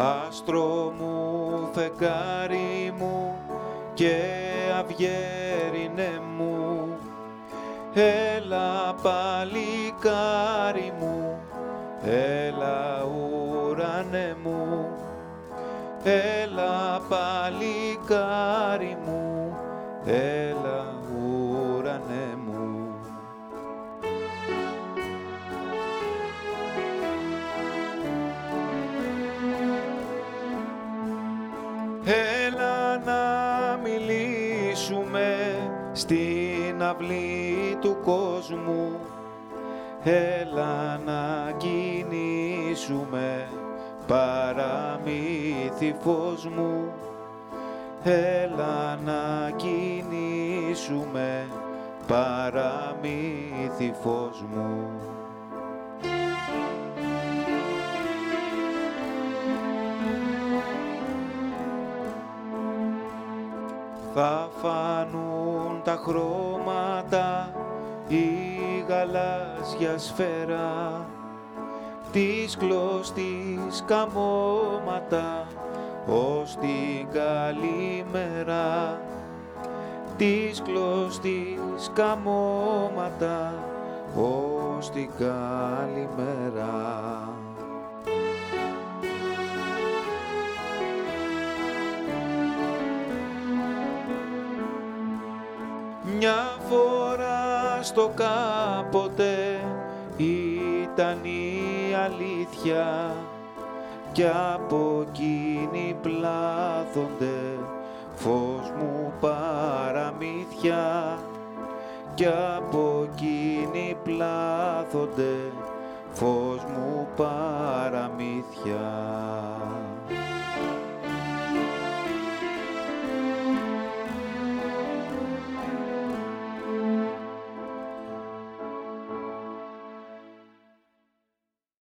άστρο μου, φεγγάρι μου και αυγέρινε μου, έλα παλικάρι μου, έλα ουρανέ μου, έλα παλικάρι μου, έλα Έλα να μιλήσουμε στην αυλή του κόσμου. Έλα να κινήσουμε παραμύθι φως μου. Έλα να κινήσουμε παραμύθι φως μου θα φανούν τα χρώματα η γαλάζια σφαίρα της κλωστής καμώματα ως την καλημέρα της κλωστής καμώματα ως την καλημέρα. Μια φορά στο κάποτε ήταν η αλήθεια κι από εκείνη πλάθονται φως μου παραμύθια κι από εκείνη πλάθονται φως μου παραμύθια.